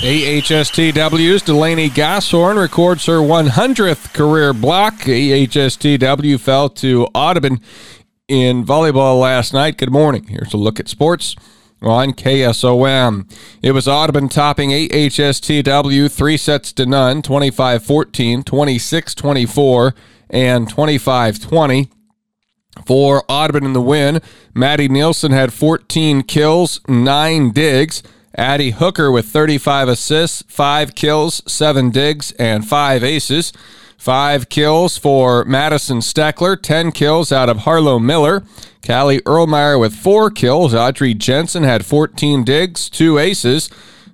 AHSTW's Delaney Gosshorn records her 100th career block. AHSTW fell to Audubon in volleyball last night. Good morning. Here's a look at sports on KSOM. It was Audubon topping AHSTW three sets to none 25 14, 26 24, and 25 20. For Audubon in the win, Maddie Nielsen had 14 kills, 9 digs. Addie Hooker with 35 assists, 5 kills, 7 digs, and 5 aces. 5 kills for Madison Steckler, 10 kills out of Harlow Miller. Callie Erlmeyer with 4 kills. Audrey Jensen had 14 digs, 2 aces.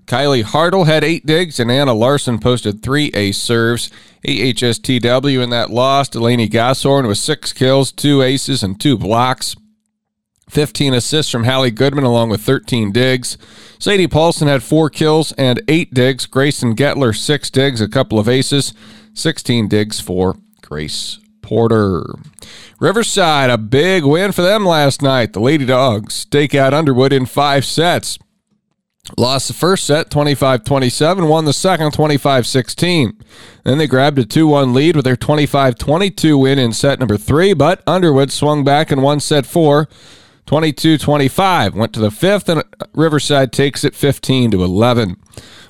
Kylie Hartle had 8 digs, and Anna Larson posted 3 ace serves. AHSTW in that loss. Delaney Gosshorn with 6 kills, 2 aces, and 2 blocks. 15 assists from Hallie Goodman along with 13 digs. Sadie Paulson had four kills and eight digs. Grayson Getler, six digs, a couple of aces. 16 digs for Grace Porter. Riverside, a big win for them last night. The Lady Dogs take out Underwood in five sets. Lost the first set 25 27, won the second 25 16. Then they grabbed a 2 1 lead with their 25 22 win in set number three, but Underwood swung back and won set four 22 25. Went to the fifth, and Riverside takes it 15 to 11.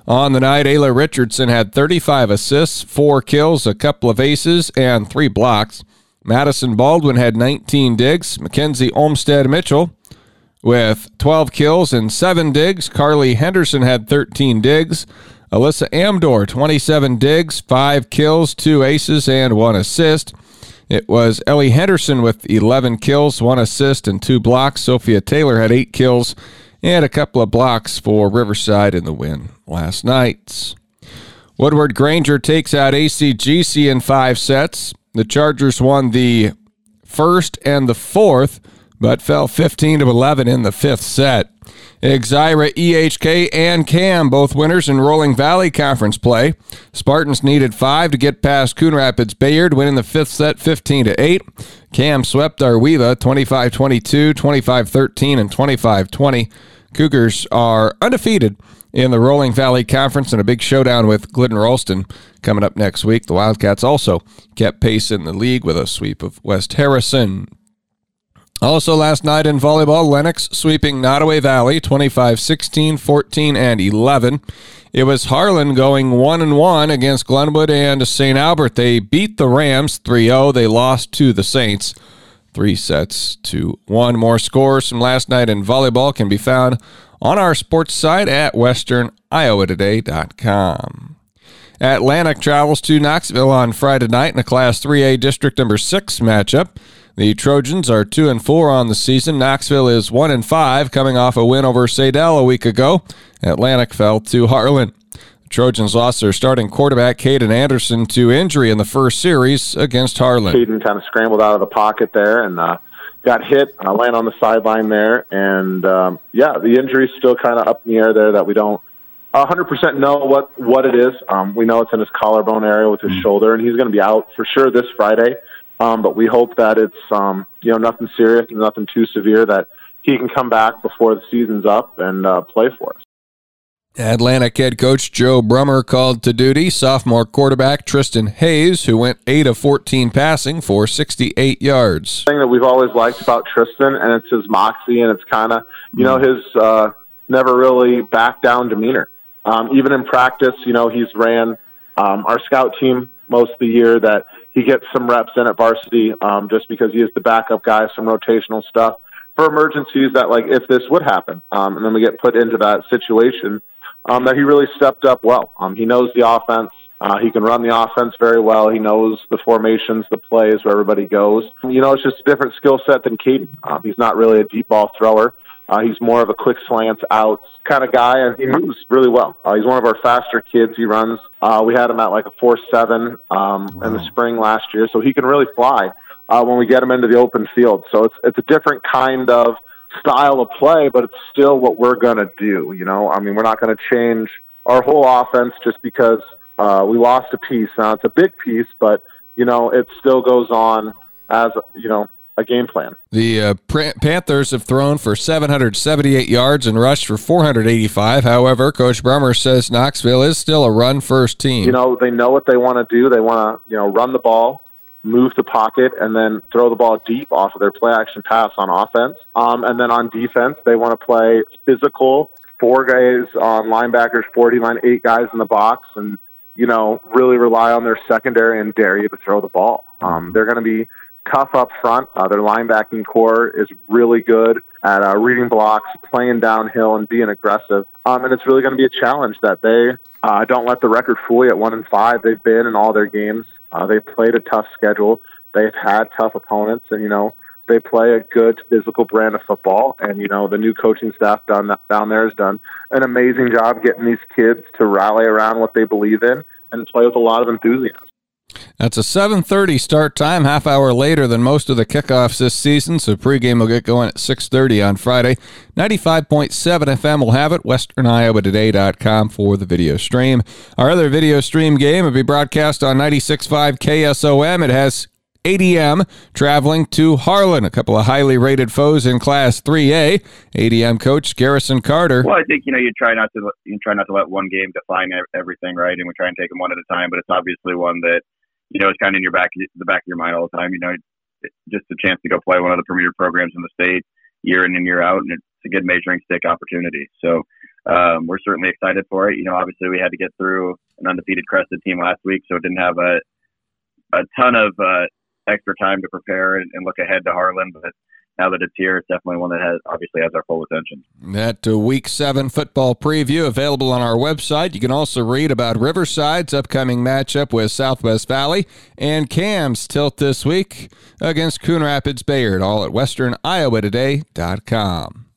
On the night, Ayla Richardson had 35 assists, four kills, a couple of aces, and three blocks. Madison Baldwin had 19 digs. Mackenzie Olmstead Mitchell with 12 kills and seven digs. Carly Henderson had 13 digs. Alyssa Amdor, 27 digs, five kills, two aces, and one assist. It was Ellie Henderson with 11 kills, one assist, and two blocks. Sophia Taylor had eight kills and a couple of blocks for Riverside in the win last night. Woodward Granger takes out ACGC in five sets. The Chargers won the first and the fourth, but fell 15 to 11 in the fifth set. Exira, EHK, and CAM, both winners in Rolling Valley Conference play. Spartans needed five to get past Coon Rapids Bayard, winning the fifth set 15 to 8. CAM swept Ar-We-Va 25 22, 25 13, and 25 20. Cougars are undefeated in the Rolling Valley Conference and a big showdown with Glidden Ralston coming up next week. The Wildcats also kept pace in the league with a sweep of West Harrison. Also, last night in volleyball, Lenox sweeping Nodaway Valley 25 16, 14, and 11. It was Harlan going 1 and 1 against Glenwood and St. Albert. They beat the Rams 3 0. They lost to the Saints three sets to one. More scores from last night in volleyball can be found on our sports site at westerniowatoday.com. Atlantic travels to Knoxville on Friday night in a Class 3A District Number 6 matchup. The Trojans are 2 and 4 on the season. Knoxville is 1 and 5 coming off a win over Saydel a week ago. Atlantic fell to Harlan. The Trojans lost their starting quarterback Caden Anderson to injury in the first series against Harlan. Caden kind of scrambled out of the pocket there and uh, got hit, uh, landed on the sideline there, and um, yeah, the injury's still kind of up in the air there that we don't 100% know what what it is. Um, we know it's in his collarbone area with his mm-hmm. shoulder, and he's going to be out for sure this Friday. Um, but we hope that it's um, you know nothing serious and nothing too severe that he can come back before the season's up and uh, play for us. Atlantic head coach Joe Brummer called to duty sophomore quarterback Tristan Hayes, who went 8 of 14 passing for 68 yards. thing that we've always liked about Tristan, and it's his moxie, and it's kind of, you know, his uh, never really back down demeanor. Um, even in practice, you know, he's ran um, our scout team most of the year that he gets some reps in at varsity um, just because he is the backup guy, some rotational stuff for emergencies that like if this would happen, um, and then we get put into that situation, um, that he really stepped up well. Um, he knows the offense. Uh, he can run the offense very well. He knows the formations, the plays, where everybody goes. You know, it's just a different skill set than Caden. Um, he's not really a deep ball thrower. Uh, he's more of a quick slants outs kind of guy, and he moves really well. Uh, he's one of our faster kids. He runs. Uh, we had him at like a four seven um, wow. in the spring last year, so he can really fly uh, when we get him into the open field. So it's it's a different kind of style of play, but it's still what we're going to do. You know, I mean, we're not going to change our whole offense just because uh, we lost a piece. Now it's a big piece, but you know, it still goes on as you know a game plan. The uh, Panthers have thrown for 778 yards and rushed for 485. However, Coach Brummer says Knoxville is still a run first team. You know, they know what they want to do. They want to, you know, run the ball, move the pocket, and then throw the ball deep off of their play action pass on offense. Um, and then on defense, they want to play physical, four guys on linebackers, 40 line, eight guys in the box, and, you know, really rely on their secondary and dare you to throw the ball. Um, they're going to be tough up front. Uh, their linebacking corps is really good at uh, reading blocks, playing downhill, and being aggressive. Um, and it's really going to be a challenge that they uh, don't let the record fool you. At one and five, they've been in all their games. Uh, they've played a tough schedule. They've had tough opponents, and you know they play a good physical brand of football. And you know the new coaching staff down down there has done an amazing job getting these kids to rally around what they believe in and play with a lot of enthusiasm. That's a 7:30 start time, half hour later than most of the kickoffs this season. So pregame will get going at 6:30 on Friday. 95.7 FM will have it. WesternIowaToday.com for the video stream. Our other video stream game will be broadcast on 96.5 KSOM. It has ADM traveling to Harlan, a couple of highly rated foes in Class 3A. ADM coach Garrison Carter. Well, I think you know you try not to you try not to let one game define everything, right? And we try and take them one at a time. But it's obviously one that you know it's kind of in your back the back of your mind all the time. You know, just a chance to go play one of the premier programs in the state year in and year out, and it's a good measuring stick opportunity. So. Um, we're certainly excited for it. You know, obviously we had to get through an undefeated Creston team last week, so it didn't have a a ton of uh, extra time to prepare and, and look ahead to Harlan. But now that it's here, it's definitely one that has obviously has our full attention. That uh, Week Seven football preview available on our website. You can also read about Riverside's upcoming matchup with Southwest Valley and CAM's tilt this week against Coon Rapids Bayard. All at WesternIowaToday.com.